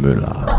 Müller